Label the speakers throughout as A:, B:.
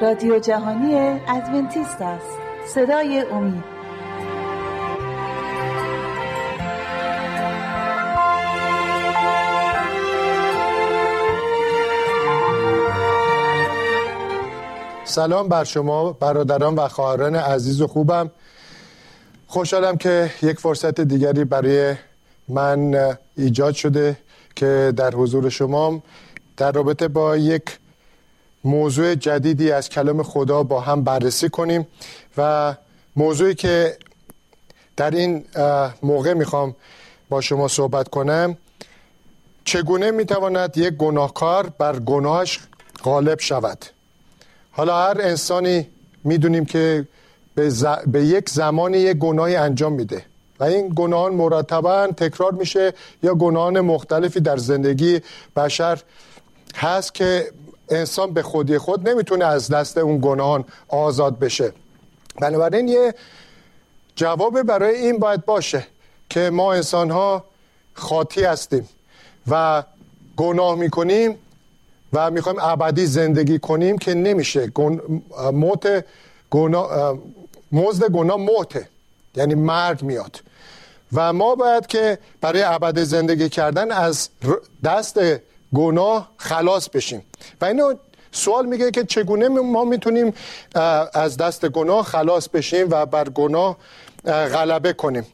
A: رادیو جهانی ادونتیست است. صدای امید.
B: سلام بر شما برادران و خواهران عزیز و خوبم. خوشحالم که یک فرصت دیگری برای من ایجاد شده که در حضور شما در رابطه با یک موضوع جدیدی از کلام خدا با هم بررسی کنیم و موضوعی که در این موقع می‌خوام با شما صحبت کنم چگونه می‌تواند یک گناهکار بر گناهش غالب شود؟ حالا هر انسانی می‌دونیم که به, به یک زمانی یک گناهی انجام میده و این گناهان مرتبا تکرار میشه یا گناهان مختلفی در زندگی بشر هست که انسان به خودی خود نمی‌تونه از دست اون گناهان آزاد بشه. بنابراین یه جواب برای این باید باشه که ما انسان ها خاطی هستیم و گناه می‌کنیم و می‌خوایم ابدی زندگی کنیم که نمیشه. موت گناه مزد گناه موته یعنی مرگ میاد. و ما باید که برای ابد زندگی کردن از دست گناه خلاص بشیم. و اینو سوال میگه که چگونه ما می‌تونیم از دست گناه خلاص بشیم و بر گناه غلبه کنیم.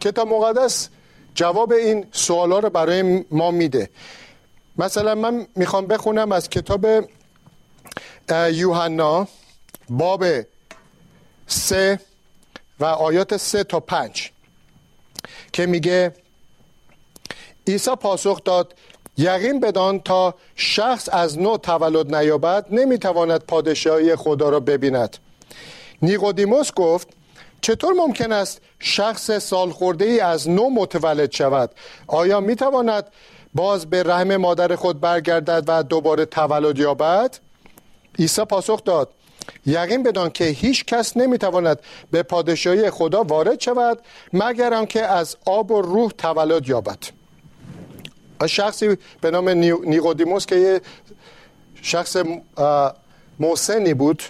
B: کتاب مقدس جواب این سوالا رو برای ما میده. مثلا من می‌خوام بخونم از کتاب یوحنا باب سه و آیات سه تا پنج که میگه عیسی پاسخ داد یقین بدان تا شخص از نو تولد نیابد نمی‌تواند پادشاهی خدا را ببیند. نیقودیموس گفت چطور ممکن است شخص سال خورده ای از نو متولد شود؟ آیا می‌تواند باز به رحم مادر خود برگردد و دوباره تولد یابد؟ عیسی پاسخ داد یقین بدان که هیچ کس نمی‌تواند به پادشاهی خدا وارد شود مگر آنکه از آب و روح تولد یابد. شخصی به نام نیقودیموس که یه شخص محسنی بود.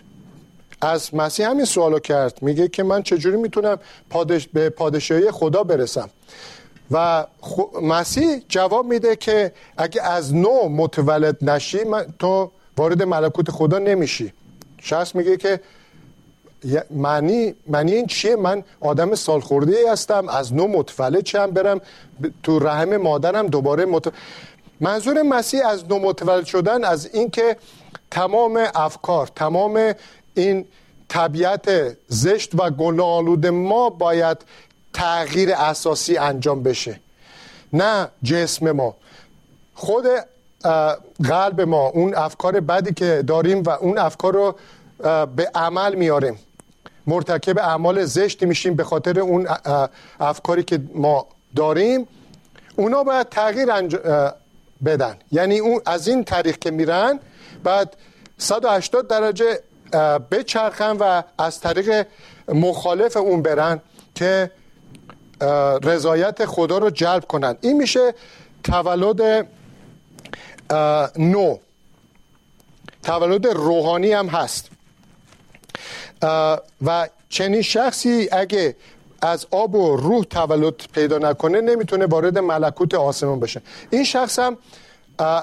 B: از مسیح همین سوالو کرد. میگه که من چجوری می‌تونم به پادشاهی خدا برسم؟ و مسیح جواب میده که اگه از نو متولد نشی تو وارد ملکوت خدا نمیشی. شخص میگه که معنی معنی این چیه؟ من آدم سالخورده ای هستم از نو متولد چم برم تو رحم مادرم دوباره مت... منظور مسیح از نو متولد شدن از اینکه تمام افکار تمام این طبیعت زشت و گناه ما باید تغییر اساسی انجام بشه. نه جسم ما. خود قلب ما اون افکار بدی که داریم و اون افکار رو به عمل میاریم. مرتکب اعمال زشتی میشیم به خاطر اون افکاری که ما داریم اونا باید تغییر بدن. یعنی اون از این طریق که میرن بعد 180 درجه بچرخن و از طریق مخالف اون برن که رضایت خدا رو جلب کنن. این میشه تولد نو. تولد روحانی هم هست. و چنین شخصی اگه از آب و روح تولد پیدا نکنه نمی‌تونه وارد ملکوت آسمان بشه. این شخص هم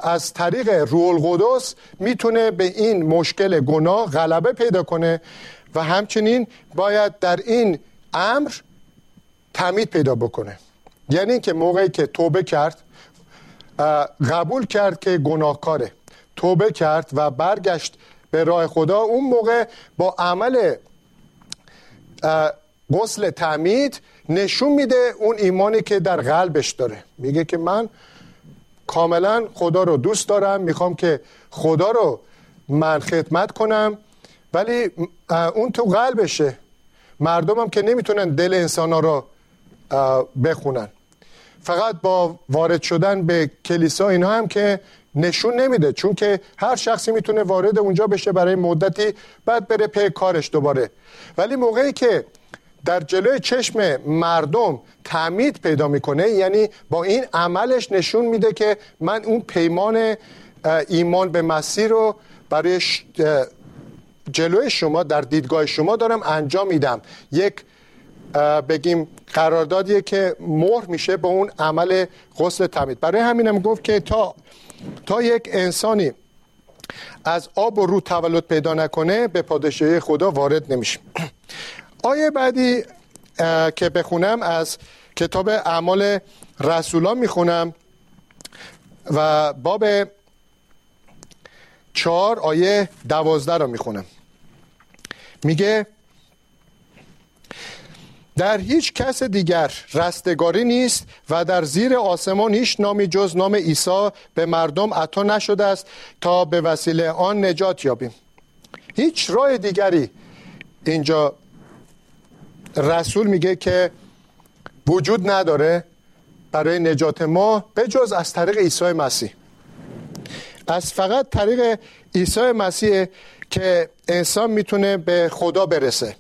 B: از طریق روح القدس می‌تونه به این مشکل گناه غلبه پیدا کنه و همچنین باید در این امر تمید پیدا بکنه. یعنی که موقعی که توبه کرد قبول کرد که گناهکاره. توبه کرد و برگشت به راه خدا. اون موقع با عمل غسل تعمید نشون میده اون ایمانی که در قلبش داره. میگه که من کاملا خدا رو دوست دارم. می‌خوام که خدا رو من خدمت کنم. ولی اون تو قلبشه. مردمم که نمی‌تونن دل انسان ها رو بخونن. فقط با وارد شدن به کلیسا اینها هم که نشون نمیده چون که هر شخصی می‌تونه وارد اونجا بشه برای مدتی بعد بره پی کارش دوباره. ولی موقعی که در جلوی چشم مردم تعمید پیدا می‌کنه یعنی با این عملش نشون میده که من اون پیمان ایمان به مسیح رو برای جلوی شما در دیدگاه شما دارم انجام میدم. یک بگیم قراردادیه که مهر میشه به اون عمل غسل تمید برای همینم گفت که تا تا یک انسانی از آب و رو تولد پیدا نکنه به پادشاهی خدا وارد نمیشه آیه بعدی که بخونم از کتاب اعمال رسولان می‌خونم و باب چهار آیه دوازده رو می‌خونم. میگه در هیچ کس دیگر رستگاری نیست و در زیر آسمان هیچ نامی جز نام عیسی به مردم عطا نشده است تا به وسیله آن نجات یابیم. هیچ راه دیگری. اینجا رسول میگه که وجود نداره برای نجات ما به جز از طریق عیسی مسیح. از فقط طریق عیسی مسیح که انسان می‌تونه به خدا برسه.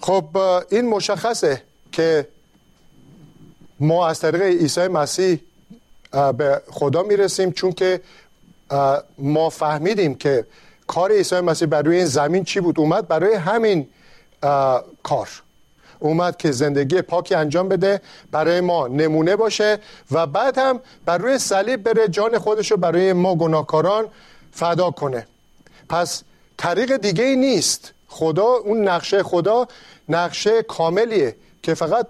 B: خب این مشخصه که ما از طریق عیسی مسیح به خدا می‌رسیم چون که ما فهمیدیم که کار عیسی مسیح بر روی این زمین چی بود؟ اومد برای همین کار. اومد که زندگی پاکی انجام بده برای ما نمونه باشه و بعد هم بر روی صلیب بره جان خودش رو برای ما گناهکاران فدا کنه. پس طریق دیگه ای نیست. خدا اون نقشه خدا نقشه کاملیه که فقط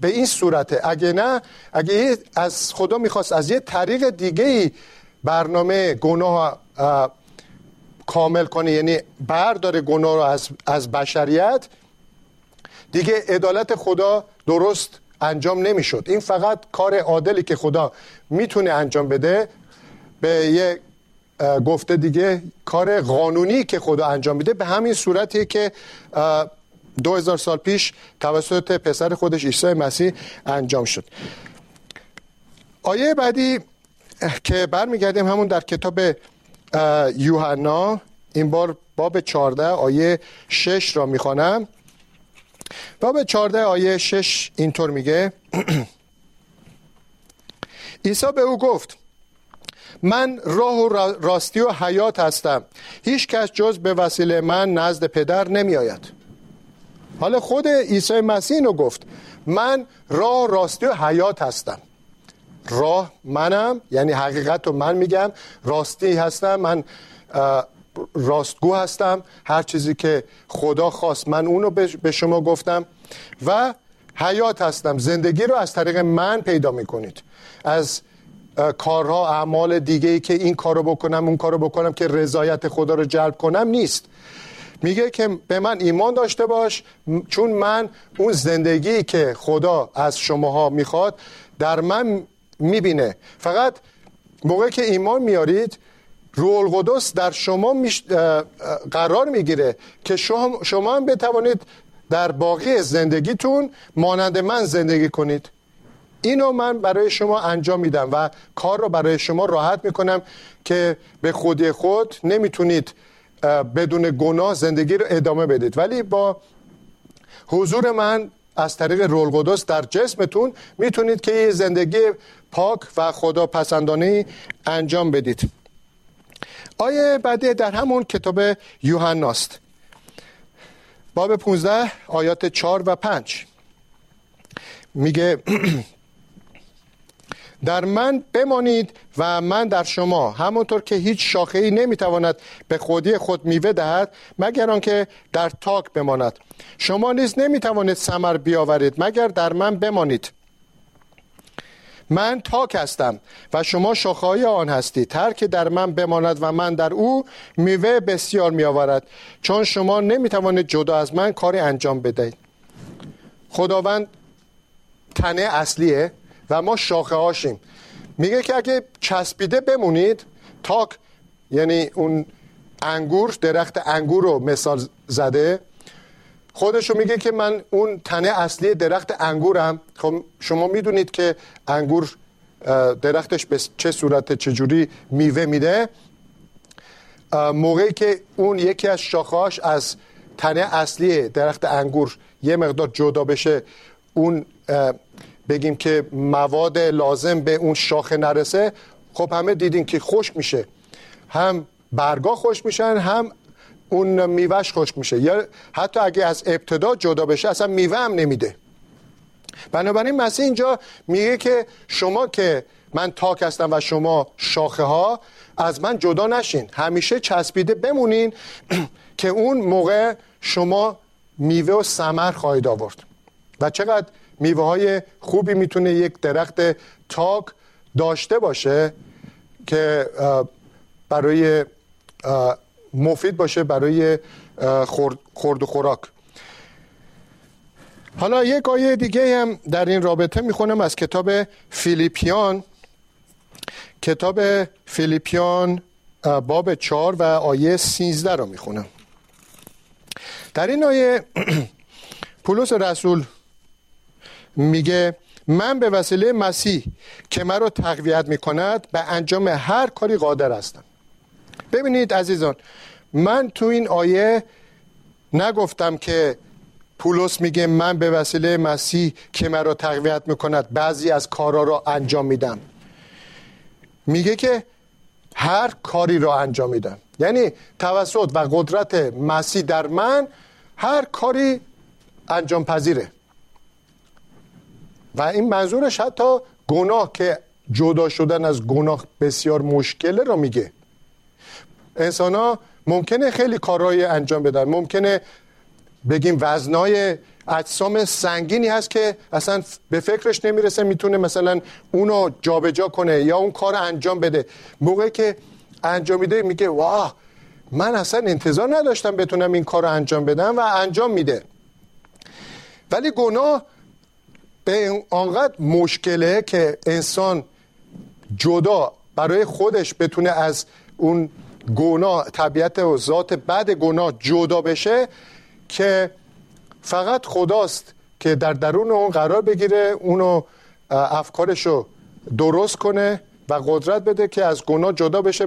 B: به این صورته. اگه نه اگه از خدا می‌خواست از یه طریق دیگه برنامه گناه کامل کنه یعنی برداره گناه رو از, از بشریت دیگه عدالت خدا درست انجام نمی‌شد. این فقط کار عادلی که خدا می‌تونه انجام بده به یه گفته دیگه کار قانونی که خدا انجام میده به همین صورتی که دو هزار سال پیش توسط پسر خودش عیسی مسیح انجام شد. آیه بعدی که برمیگردیم همون در کتاب یوحنا این بار باب 14 آیه 6 را می‌خوانم. باب 14 آیه 6 اینطور میگه. عیسی به او گفت من راه و راستی و حیات هستم. هیچ کس جز به وسیله من نزد پدر نمی آید حالا خود عیسی مسیح رو گفت. من راه راستی و حیات هستم. راه منم یعنی حقیقت رو من میگم. راستی هستم من راستگو هستم. هر چیزی که خدا خواست من اونو به شما گفتم. و حیات هستم. زندگی رو از طریق من پیدا می‌کنید. از کارها اعمال دیگه ای که این کارو بکنم اون کارو بکنم که رضایت خدا رو جلب کنم نیست. میگه که به من ایمان داشته باش چون من اون زندگی که خدا از شماها می‌خواد در من می‌بینه. فقط موقع که ایمان میارید روح القدس در شما قرار می‌گیره که شما هم بتوانید در باقی زندگیتون مانند من زندگی کنید. اینو من برای شما انجام میدم و کار رو برای شما راحت می‌کنم که به خودی خود نمی‌تونید بدون گناه زندگی رو ادامه بدید. ولی با حضور من از طریق رول قدس در جسمتون می‌تونید که یه زندگی پاک و خدا پسندانه انجام بدید. آیه بعدی در همون کتاب یوحناست. باب 15 آیات 4 و 5 میگه در من بمانید و من در شما. همونطور که هیچ شاخه ای نمی‌تواند به خودی خود میوه دهد مگر آنکه در تاک بماند. شما نیز نمی‌توانید ثمر بیاورید مگر در من بمانید. من تاک هستم و شما شاخهای آن هستید. هر که در من بماند و من در او میوه بسیار میآورد. چون شما نمی‌توانید جدا از من کاری انجام بدهید. خداوند تنه اصلیه. و ما شاخه هاشیم. میگه که اگه چسبیده بمونید تاک یعنی اون انگور درخت انگور رو مثال زده خودشو میگه که من اون تنه اصلی درخت انگورم. خب شما می‌دونید که انگور درختش به چه صورت چجوری میوه میده. موقعی که اون یکی از شاخهاش از تنه اصلی درخت انگور یه مقدار جدا بشه اون بگیم که مواد لازم به اون شاخه نرسه خب همه دیدین که خشک میشه. هم برگا خوش میشن هم اون میوهش خوش میشه. یا حتی اگه از ابتدا جدا بشه اصلا میوه هم نمیده. بنابراین مسیح اینجا میگه که شما که من تاک هستم و شما شاخه ها از من جدا نشین. همیشه چسبیده بمونین که اون موقع شما میوه و سمر خواهید آورد. و چقدر میوه های خوبی می‌تونه یک درخت تاک داشته باشه که برای مفید باشه برای خورد و خوراک. حالا یک آیه دیگه هم در این رابطه می‌خونم از کتاب فیلیپیان. کتاب فیلیپیان باب چار و آیه سینزده رو می‌خونم. در این آیه پولس رسول میگه من به وسیله مسیح که مرا تقویت می‌کند به انجام هر کاری قادر هستم. ببینید عزیزان من تو این آیه نگفتم که پولس میگه من به وسیله مسیح که مرا تقویت می‌کند بعضی از کارا را انجام میدم. میگه که هر کاری را انجام میدم. یعنی توسط و قدرت مسیح در من هر کاری انجام پذیره. و این منظورش حتی گناه که جدا شدن از گناه بسیار مشکله را میگه. انسان ها ممکنه خیلی کارهای انجام بدن. ممکنه بگیم وزنای اجسام سنگینی هست که اصلا به فکرش نمی‌رسه می‌تونه مثلا اونو جابجا کنه یا اون کار انجام بده. موقعی که انجام میده میگه واه من اصلا انتظار نداشتم بتونم این کار رو انجام بدم و انجام میده. ولی گناه به آنقدر مشکله که انسان جدا برای خودش بتونه از اون گناه طبیعت و ذات بد گناه جدا بشه که فقط خداست که در درون اون قرار بگیره اونو افکارشو درست کنه و قدرت بده که از گناه جدا بشه.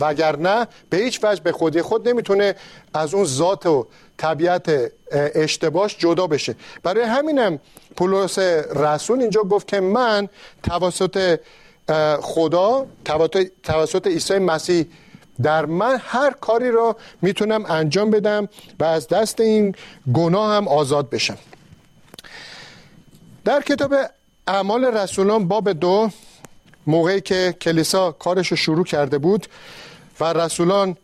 B: وگرنه به هیچ وجه به خودی خود نمی‌تونه از اون ذات و طبیعت اشتباهش جدا بشه. برای همینم پولس رسول اینجا گفت که من توسط خدا توسط عیسی مسیح در من هر کاری را می‌تونم انجام بدم و از دست این گناه هم آزاد بشم. در کتاب اعمال رسولان باب دو موقعی که کلیسا کارش رو شروع کرده بود و رسولان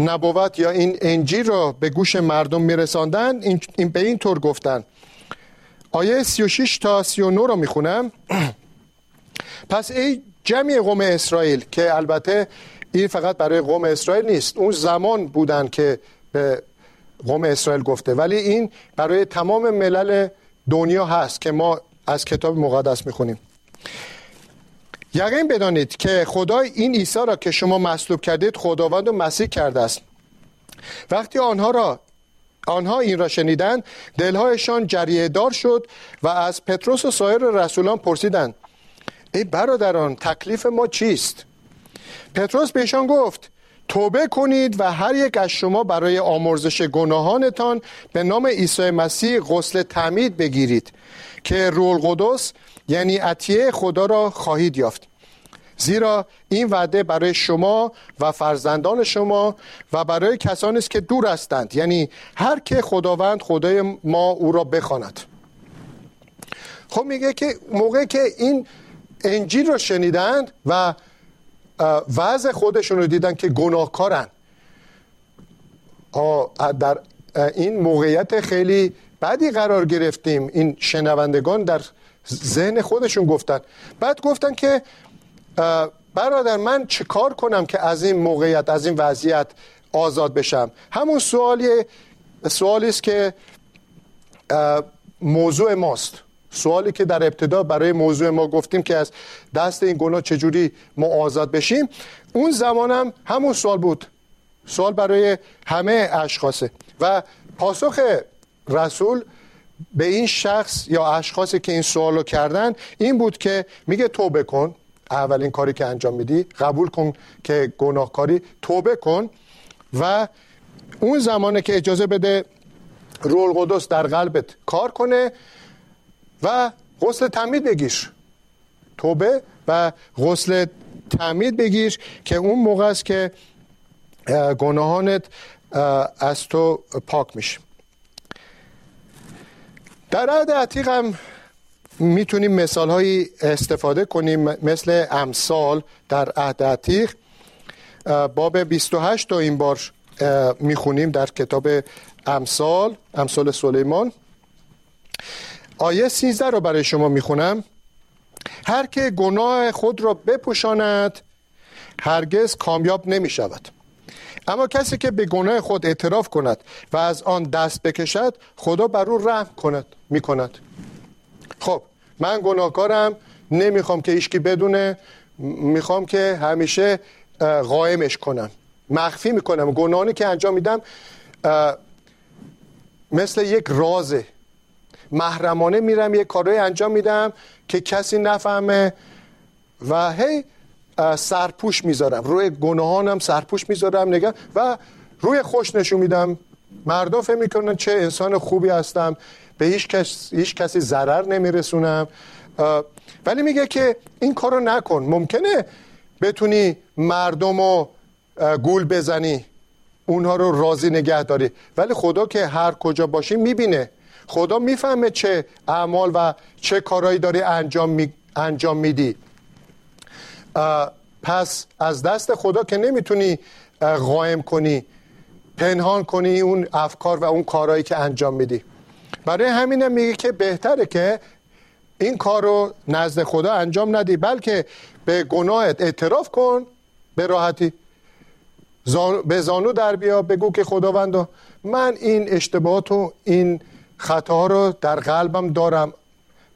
B: نبوت یا این انجیل را به گوش مردم میرساندن این, به این طور گفتن. آیه 36 تا 39 رو می‌خونم. پس ای جمعی قوم اسرائیل که البته این فقط برای قوم اسرائیل نیست اون زمان بودن که به قوم اسرائیل گفته. ولی این برای تمام ملل دنیا هست که ما از کتاب مقدس می‌خونیم. یقین بدانید که خدای این عیسی را که شما مصلوب کردید خداوند و مسیح کرده است. وقتی آنها را آنها این را شنیدند دلهایشان جریه دار شد و از پتروس و سایر رسولان پرسیدند ای برادران تکلیف ما چیست؟ پتروس بهشان گفت توبه کنید و هر یک از شما برای آمرزش گناهانتان به نام عیسی مسیح غسل تعمید بگیرید که رول قدس یعنی عطیه خدا را خواهید یافت. زیرا این وعده برای شما و فرزندان شما و برای کسانی است که دور هستند. یعنی هر که خداوند خدای ما او را بخواند. خب میگه که موقع که این انجیل رو شنیدند و وضع خودشون رو دیدن که گناهکارن. در این موقعیت خیلی بدی قرار گرفتیم. این شنوندگان در ذهن خودشون گفتن. بعد گفتن که برادر من چه کار کنم که از این موقعیت از این وضعیت آزاد بشم؟ همون سوالی سوالی است که موضوع ماست. سوالی که در ابتدا برای موضوع ما گفتیم که از دست این گناه چجوری ما آزاد بشیم؟ اون زمان هم همون سوال بود. سوال برای همه اشخاصه. و پاسخ رسول به این شخص یا اشخاصی که این سوال رو کردن این بود که میگه توبه کن اولین کاری که انجام میدی قبول کن که گناهکاری توبه کن و اون زمانه که اجازه بده رول قدس در قلبت کار کنه و غسل تمید بگیر توبه و غسل تعمید بگیر که اون موقع است که گناهانت از تو پاک میشه در عهد عتیق هم می‌تونیم مثال هایی استفاده کنیم مثل امثال در عهد عتیق. باب 28 تا این بار می‌خونیم در کتاب امثال امثال سلیمان. آیه 13 رو برای شما می‌خونم. هر که گناه خود را بپوشاند هرگز کامیاب نمی شود اما کسی که به گناه خود اعتراف کند و از آن دست بکشد خدا بر او رحم کند می کند خب من گناهکارم نمی‌خوام که ایشکی بدونه می‌خوام که همیشه قائمش کنم. مخفی می‌کنم. گناهانی که انجام میدم مثل یک رازه. محرمانه میرم یک کارهای انجام میدم که کسی نفهمه و هی سرپوش می‌ذارم. روی گناهانم سرپوش می‌ذارم نگم و روی خوش نشون میدم. مردم فهم می‌کنن چه انسان خوبی هستم. به هیچ, کس، هیچ کسی ضرر نمیرسونم. ولی میگه که این کارو نکن. ممکنه بتونی مردم رو گول بزنی. اونها رو راضی نگه داری. ولی خدا که هر کجا باشی می‌بینه. خدا می‌فهمه چه اعمال و چه کارهایی داری انجام, انجام میدی. پس از دست خدا که نمی‌تونی قائم کنی پنهان کنی اون افکار و اون کارهایی که انجام میدی. برای همینه میگه که بهتره که این کار رو نزد خدا انجام ندی بلکه به گناهت اعتراف کن به راحتی. به زانو در بیا بگو که خداوند من این اشتباهات و این خطاها رو در قلبم دارم.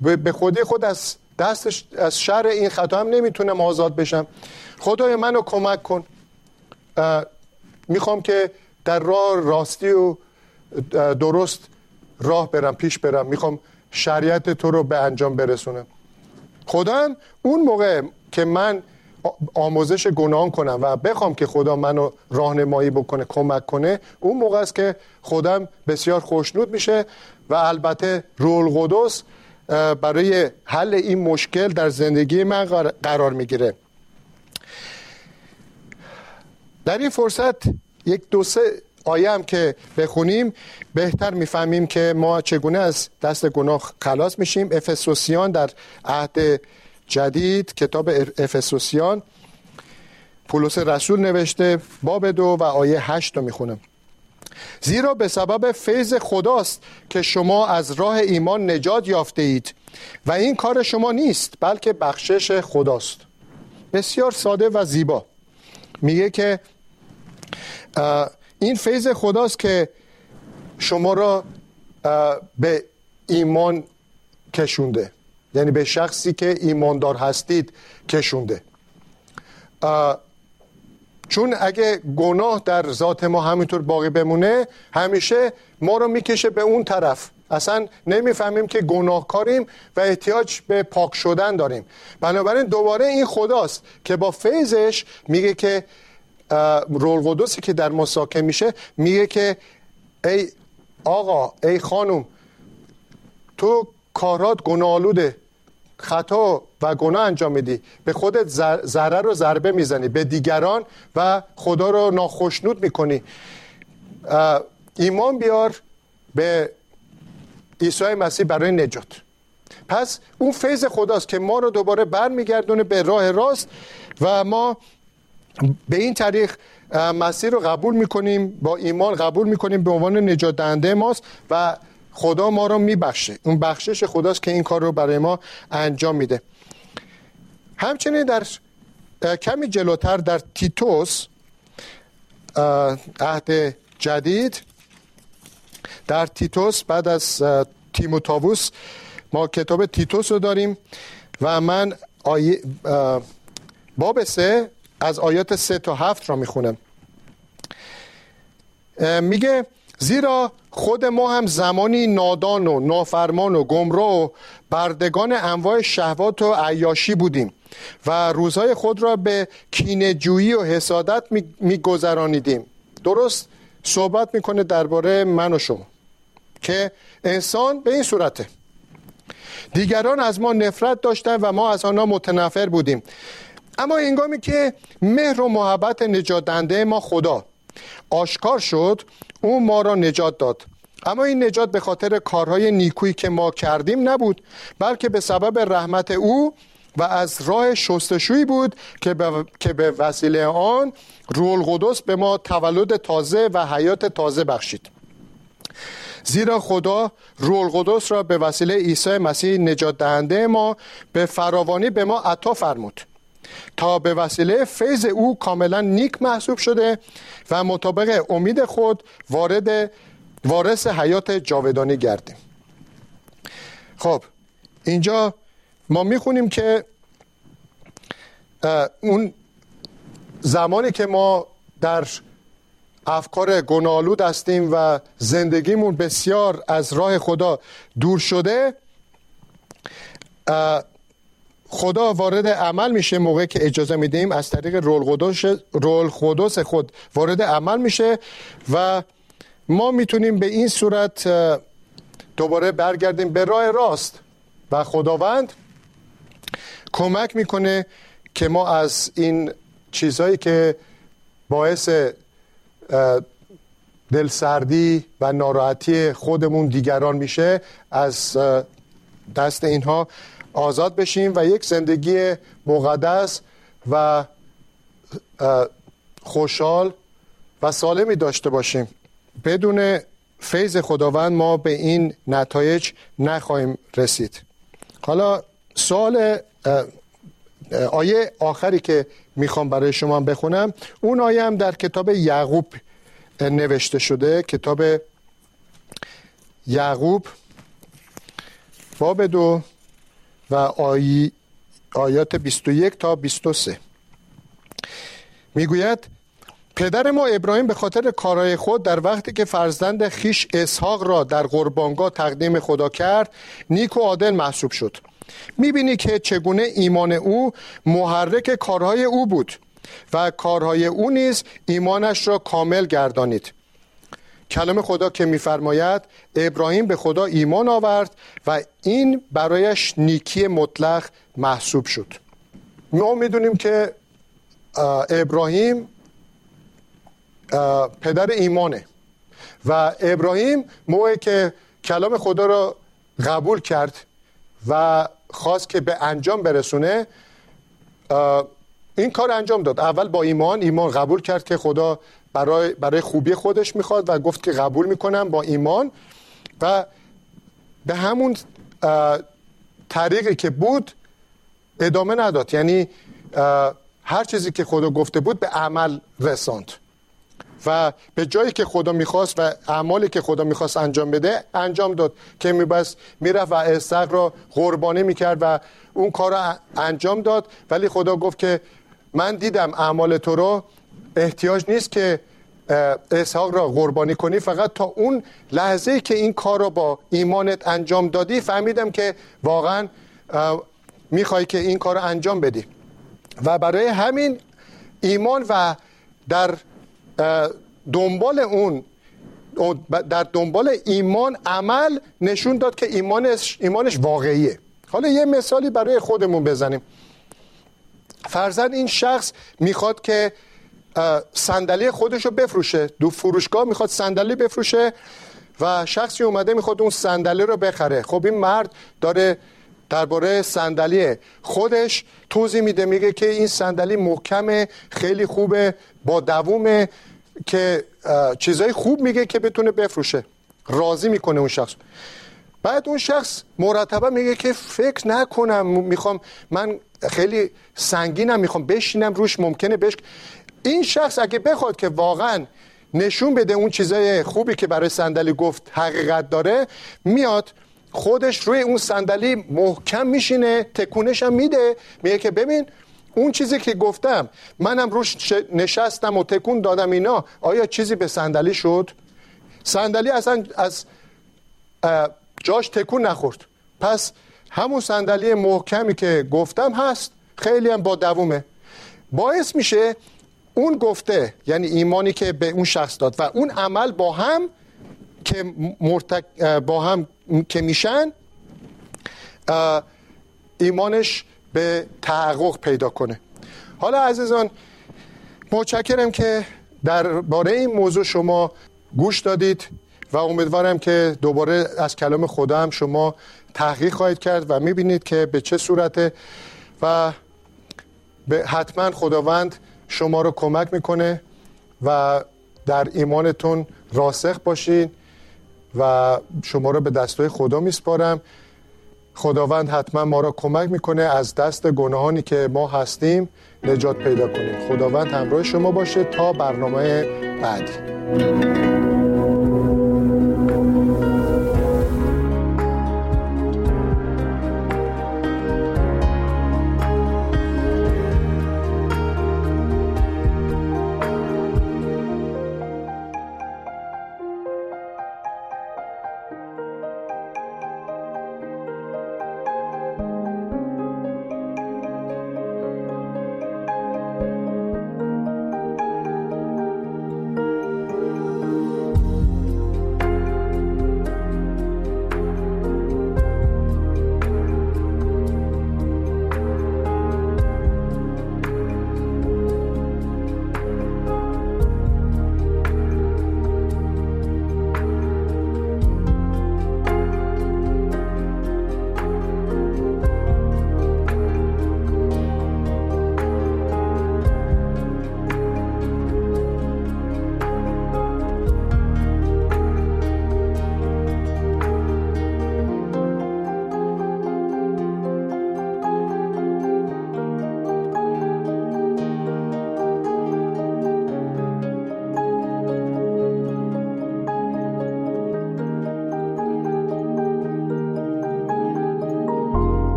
B: به خودی خود از دستش از شر این خطا هم نمی‌تونم آزاد بشم. خدای منو کمک کن. می‌خوام که در راه راستی و درست راه برم پیش برم. می‌خوام شریعت تو رو به انجام برسونم. خدا اون موقع که من آموزش گناه کنم و بخوام که خدا منو راهنمایی بکنه کمک کنه اون موقع است که خودم بسیار خوشنود میشه و البته رول قدس برای حل این مشکل در زندگی من قرار می‌گیره. در این فرصت یک دو سه آیه هم که بخونیم بهتر می‌فهمیم که ما چگونه از دست گناه خلاص میشیم. افسوسیان در عهد جدید کتاب افسوسیان پولس رسول نوشته باب دو و آیه هشت رو می‌خونم. زیرا به سبب فیض خداست که شما از راه ایمان نجات یافته اید و این کار شما نیست بلکه بخشش خداست. بسیار ساده و زیبا. میگه که این فیض خداست که شما را به ایمان کشونده. یعنی به شخصی که ایماندار هستید کشونده. چون اگه گناه در ذات ما همینطور باقی بمونه همیشه ما رو می‌کشه به اون طرف. اصلا نمی‌فهمیم که گناهکاریم و احتیاج به پاک شدن داریم. بنابراین دوباره این خداست که با فیضش میگه که رول قدوسی که در مساکه میشه میگه که ای آقا ای خانم تو کارات گناهالوده خطا و گناه انجام میدی. به خودت ضرر و ضربه می‌زنی. به دیگران و خدا رو ناخشنود می‌کنی. ایمان بیار به عیسی مسیح برای نجات. پس اون فیض خداست که ما رو دوباره برمیگردونه به راه راست و ما به این طریق مسیح رو قبول می‌کنیم با ایمان قبول می‌کنیم به عنوان نجات دهنده ماست و خدا ما رو میبخشه. اون بخشش خداست که این کار رو برای ما انجام میده. همچنین در کمی جلوتر در تیتوس عهد جدید در تیتوس بعد از تیموتاووس ما کتاب تیتوس رو داریم و من آیه باب سه از آیات سه تا هفت را می‌خونم. میگه زیرا خود ما هم زمانی نادان و نافرمان و گمراه و بردگان انواع شهوات و عیاشی بودیم و روزهای خود را به کینجویی و حسادت میگذرانیدیم. درست صحبت می‌کنه درباره من و شما که انسان به این صورته. دیگران از ما نفرت داشتن و ما از آنها متنفر بودیم. اما اینگامی که مهر و محبت نجات ما خدا آشکار شد او ما را نجات داد. اما این نجات به خاطر کارهای نیکویی که ما کردیم نبود بلکه به سبب رحمت او و از راه شستشویی بود که به, که به وسیله آن روح القدس به ما تولد تازه و حیات تازه بخشید. زیرا خدا روح القدس را به وسیله عیسی مسیح نجات دهنده ما به فراوانی به ما عطا فرمود. تا به وسیله فیض او کاملا نیک محسوب شده و مطابق امید خود وارد وارث حیات جاودانی گردیم. خب اینجا ما می‌خونیم که اون زمانی که ما در افکار گنالود هستیم و زندگیمون بسیار از راه خدا دور شده خدا وارد عمل میشه موقعی که اجازه میدیم از طریق رول قدس خود وارد عمل میشه و ما می‌تونیم به این صورت دوباره برگردیم به راه راست و خداوند کمک می‌کنه که ما از این چیزهایی که باعث دلسردی و ناراحتی خودمون دیگران میشه از دست اینها آزاد بشیم و یک زندگی مقدس و خوشحال و سالمی داشته باشیم. بدون فیض خداوند ما به این نتایج نخواهیم رسید. حالا سوال آیه آخری که می‌خوام برای شما بخونم. اون آیه هم در کتاب یعقوب نوشته شده. کتاب یعقوب باب دو. و آی... آیات 21 تا 23 می‌گوید پدر ما ابراهیم به خاطر کارهای خود در وقتی که فرزند خیش اسحاق را در قربانگاه تقدیم خدا کرد نیک و عادل محسوب شد. می‌بینی که چگونه ایمان او محرک کارهای او بود و کارهای او نیز ایمانش را کامل گردانید. کلام خدا که میفرماید ابراهیم به خدا ایمان آورد و این برایش نیکی مطلق محسوب شد. ما می‌دونیم که ابراهیم پدر ایمانه و ابراهیم موقعی که کلام خدا را قبول کرد و خواست که به انجام برسونه این کار انجام داد. اول با ایمان ایمان قبول کرد که خدا برای, برای خوبی خودش می‌خواد و گفت که قبول می‌کنم با ایمان و به همون طریقی که بود ادامه نداد. یعنی هر چیزی که خدا گفته بود به عمل رساند. و به جایی که خدا می‌خواست و اعمالی که خدا می‌خواست انجام بده انجام داد. که میبست می‌رفت و استق را قربانی می‌کرد و اون کار را انجام داد. ولی خدا گفت که من دیدم اعمال تو رو احتیاج نیست که اسحاق را قربانی کنی. فقط تا اون لحظه که این کار را با ایمانت انجام دادی فهمیدم که واقعا می‌خوای که این کار را انجام بدی. و برای همین ایمان و در دنبال اون در دنبال ایمان عمل نشون داد که ایمانش, ایمانش واقعیه. حالا یه مثالی برای خودمون بزنیم. فرزن این شخص می‌خواد که صندلی خودش رو بفروشه. دو فروشگاه می‌خواد صندلی بفروشه و شخصی اومده می‌خواد اون صندلی رو بخره. خب این مرد داره درباره صندلی خودش توضیح میده میگه که این صندلی محکمه خیلی خوبه با دوومه که چیزای خوب میگه که بتونه بفروشه. راضی می‌کنه اون شخص. بعد اون شخص مرتبه میگه که فکر نکنم می‌خوام من خیلی سنگینم می‌خوام بشینم روش ممکنه بش این شخص اگه بخواد که واقعا نشون بده اون چیزای خوبی که برای صندلی گفت حقیقت داره میاد خودش روی اون صندلی محکم میشینه تکونش هم میده میگه که ببین اون چیزی که گفتم منم روش نشستم و تکون دادم اینا آیا چیزی به صندلی شد؟ صندلی اصلا از جاش تکون نخورد. پس همون صندلی محکمی که گفتم هست خیلی هم با دوومه. باعث میشه اون گفته یعنی ایمانی که به اون شخص داد و اون عمل با هم که مرتک با هم که میشن ایمانش به تحقق پیدا کنه. حالا عزیزان متشکرم که درباره این موضوع شما گوش دادید و امیدوارم که دوباره از کلام خدا هم شما تحقیق خواهید کرد و می‌بینید که به چه صورته و به حتما خداوند شما رو کمک می‌کنه و در ایمانتون راسخ باشین و شما رو به دستای خدا میسپارم. خداوند حتما ما را کمک می‌کنه از دست گناهانی که ما هستیم نجات پیدا کنیم خداوند همراه شما باشه. تا برنامه بعدی.